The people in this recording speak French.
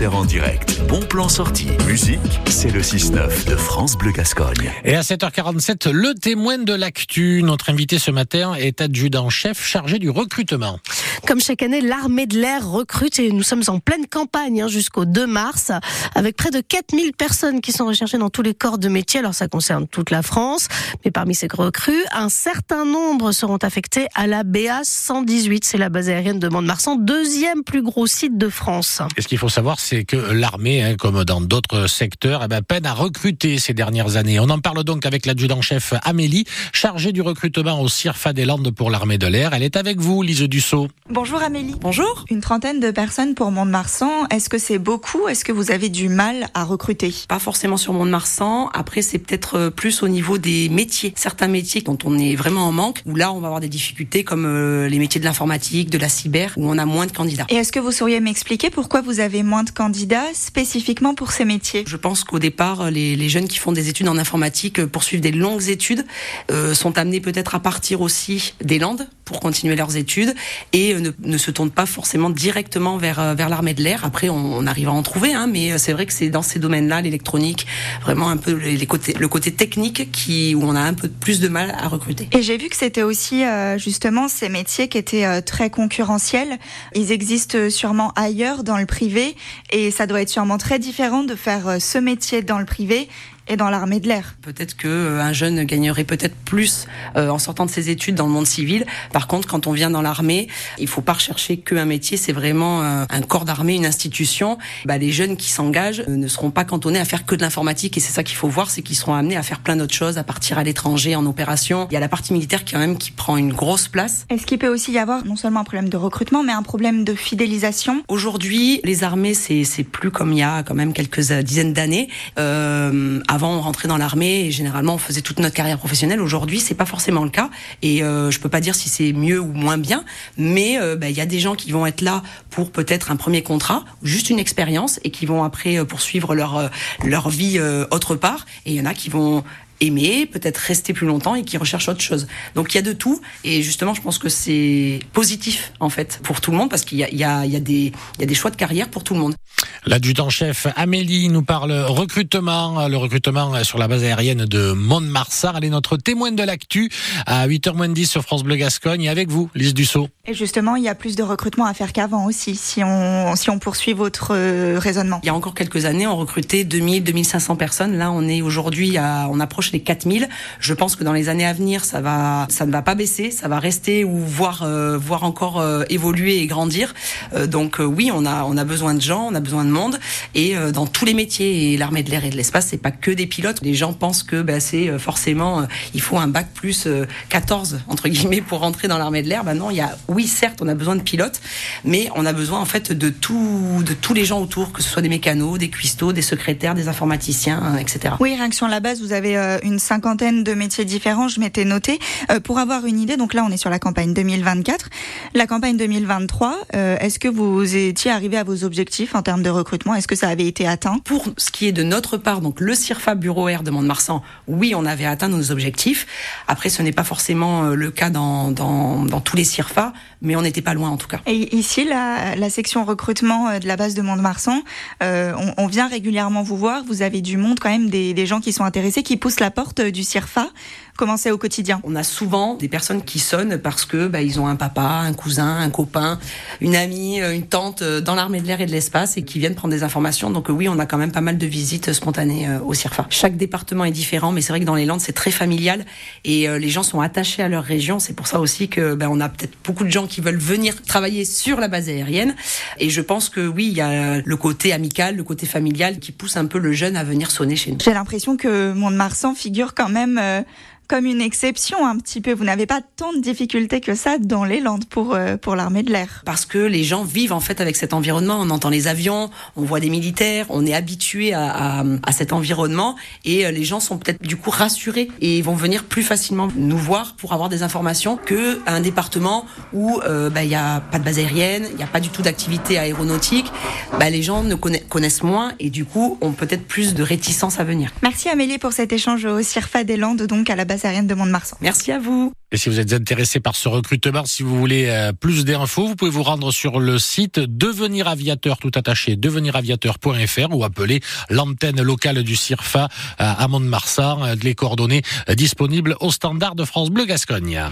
concert en direct. Bon plan sorti. Musique, c'est le 6-9 de France Bleu Gascogne. Et à 7h47, le témoin de l'actu. Notre invité ce matin est adjudant-chef chargé du recrutement. Comme chaque année, l'armée de l'air recrute et nous sommes en pleine campagne hein, jusqu'au 2 mars avec près de 4000 personnes qui sont recherchées dans tous les corps de métier. Alors ça concerne toute la France, mais parmi ces recrues, un certain nombre seront affectés à la BA 118. C'est la base aérienne de Mont-de-Marsan, deuxième plus gros site de France. Et ce qu'il faut savoir, c'est que l'armée, hein, comme dans d'autres secteurs, eh ben, peine à recruter ces dernières années. On en parle donc avec l'adjudant-chef Amélie, chargée du recrutement au CIRFA des Landes pour l'armée de l'air. Elle est avec vous, Lise Dussault. Bonjour Amélie. Bonjour. Une trentaine de personnes pour Mont-de-Marsan. Est-ce que c'est beaucoup? Est-ce que vous avez du mal à recruter? Pas forcément sur Mont-de-Marsan. Après, c'est peut-être euh, plus au niveau des métiers. Certains métiers dont on est vraiment en manque, où là, on va avoir des difficultés comme euh, les métiers de l'informatique, de la cyber, où on a moins de candidats. Et est-ce que vous sauriez m'expliquer pourquoi vous avez moins de candidats spécifiquement pour ces métiers? Je pense qu'au départ, les, les, jeunes qui font des études en informatique euh, poursuivent des longues études, euh, sont amenés peut-être à partir aussi des Landes pour continuer leurs études et ne, ne se tournent pas forcément directement vers vers l'armée de l'air. Après, on, on, arrive à en trouver, hein, mais c'est vrai que c'est dans ces domaines-là, l'électronique, vraiment un peu les, côtés, le côté technique qui où on a un peu plus de mal à recruter. Et j'ai vu que c'était aussi euh, justement ces métiers qui étaient euh, très concurrentiels. Ils existent sûrement ailleurs dans le privé et ça doit être sûrement très différent de faire euh, ce métier dans le privé et dans l'armée de l'air. Peut-être que euh, un jeune gagnerait peut-être plus euh, en sortant de ses études dans le monde civil. Par contre, quand on vient dans l'armée, il faut pas rechercher qu'un métier, c'est vraiment euh, un corps d'armée, une institution. Bah, les jeunes qui s'engagent ne seront pas cantonnés à faire que de l'informatique et c'est ça qu'il faut voir, c'est qu'ils seront amenés à faire plein d'autres choses, à partir à l'étranger en opération. Il y a la partie militaire quand même qui prend une grosse place. Est-ce qu'il peut aussi y avoir non seulement un problème de recrutement, mais un problème de fidélisation? Aujourd'hui, les armées, c'est c'est plus comme il y a quand même quelques dizaines d'années. Euh, avant, on rentrait dans l'armée et généralement on faisait toute notre carrière professionnelle. Aujourd'hui, c'est pas forcément le cas et euh, je peux pas dire si c'est mieux ou moins bien, mais il euh, bah, y a des gens qui vont être là pour peut-être un premier contrat, juste une expérience et qui vont après euh, poursuivre leur euh, leur vie autre part. Et il y en a qui vont aimer, peut-être rester plus longtemps et qui recherchent autre chose. Donc il y a de tout et justement je pense que c'est positif en fait pour tout le monde parce qu'il y a, il y, a, il y, a des, il y a des choix de carrière pour tout le monde. L'adjudant-chef Amélie nous parle recrutement, le recrutement sur la base aérienne de Mont-de-Marsan. Elle est notre témoin de l'actu à 8h10 sur France Bleu Gascogne et avec vous, Lise Dussault. Et justement, il y a plus de recrutement à faire qu'avant aussi, si on, si on poursuit votre raisonnement. Il y a encore quelques années, on recrutait 2000, 2500 personnes. Là, on est aujourd'hui à, on approche les 4000. Je pense que dans les années à venir, ça va, ça ne va pas baisser, ça va rester ou voir, euh, voir encore euh, évoluer et grandir. Euh, donc oui, on a, on a besoin de gens, on a besoin de monde et dans tous les métiers. Et l'armée de l'air et de l'espace, c'est pas que des pilotes. Les gens pensent que bah, c'est forcément, il faut un bac plus 14 entre guillemets pour rentrer dans l'armée de l'air. Bah non, il y a, oui, certes, on a besoin de pilotes, mais on a besoin en fait de tout, de tous les gens autour, que ce soit des mécanos, des cuistots, des secrétaires, des informaticiens, etc. Oui, rien que sur la base, vous avez une cinquantaine de métiers différents, je m'étais noté. Euh, pour avoir une idée, donc là on est sur la campagne 2024. La campagne 2023, euh, est-ce que vous étiez arrivé à vos objectifs en termes de recrutement? Est-ce que ça avait été atteint? Pour ce qui est de notre part, donc le CIRFA Bureau Air de Mont-de-Marsan, oui, on avait atteint nos objectifs. Après, ce n'est pas forcément euh, le cas dans, dans, dans tous les CIRFA, mais on n'était pas loin en tout cas. Et ici, la, la section recrutement de la base de Mont-de-Marsan, euh, on, on, vient régulièrement vous voir. Vous avez du monde quand même, des, des gens qui sont intéressés, qui poussent la porte du CIRFA Comment c'est au quotidien? On a souvent des personnes qui sonnent parce que bah, ils ont un papa, un cousin, un copain, une amie, une tante dans l'armée de l'air et de l'espace et qui viennent prendre des informations. Donc oui, on a quand même pas mal de visites spontanées au CIRFA. Chaque département est différent, mais c'est vrai que dans les Landes c'est très familial et les gens sont attachés à leur région. C'est pour ça aussi que bah, on a peut-être beaucoup de gens qui veulent venir travailler sur la base aérienne. Et je pense que oui, il y a le côté amical, le côté familial qui pousse un peu le jeune à venir sonner chez nous. J'ai l'impression que Mont-de-Marsan figure quand même euh, comme une exception un petit peu. Vous n'avez pas tant de difficultés que ça dans les Landes pour, euh, pour l'armée de l'air. Parce que les gens vivent en fait avec cet environnement. On entend les avions, on voit des militaires, on est habitué à, à, à cet environnement et euh, les gens sont peut-être du coup rassurés et vont venir plus facilement nous voir pour avoir des informations que un département où il euh, bah, y a pas de base aérienne, il n'y a pas du tout d'activité aéronautique. Bah, les gens ne connaissent moins et du coup ont peut-être plus de réticence à venir. Merci Amélie pour cet échange au CIRFA des Landes, donc à la base aérienne de Mont-de-Marsan. Merci à vous. Et si vous êtes intéressé par ce recrutement, si vous voulez euh, plus d'infos, vous pouvez vous rendre sur le site devenir aviateur tout attaché, deveniraviateur.fr ou appeler l'antenne locale du CIRFA à Mont-de-Marsan. Les coordonnées disponibles au standard de France Bleu Gascogne.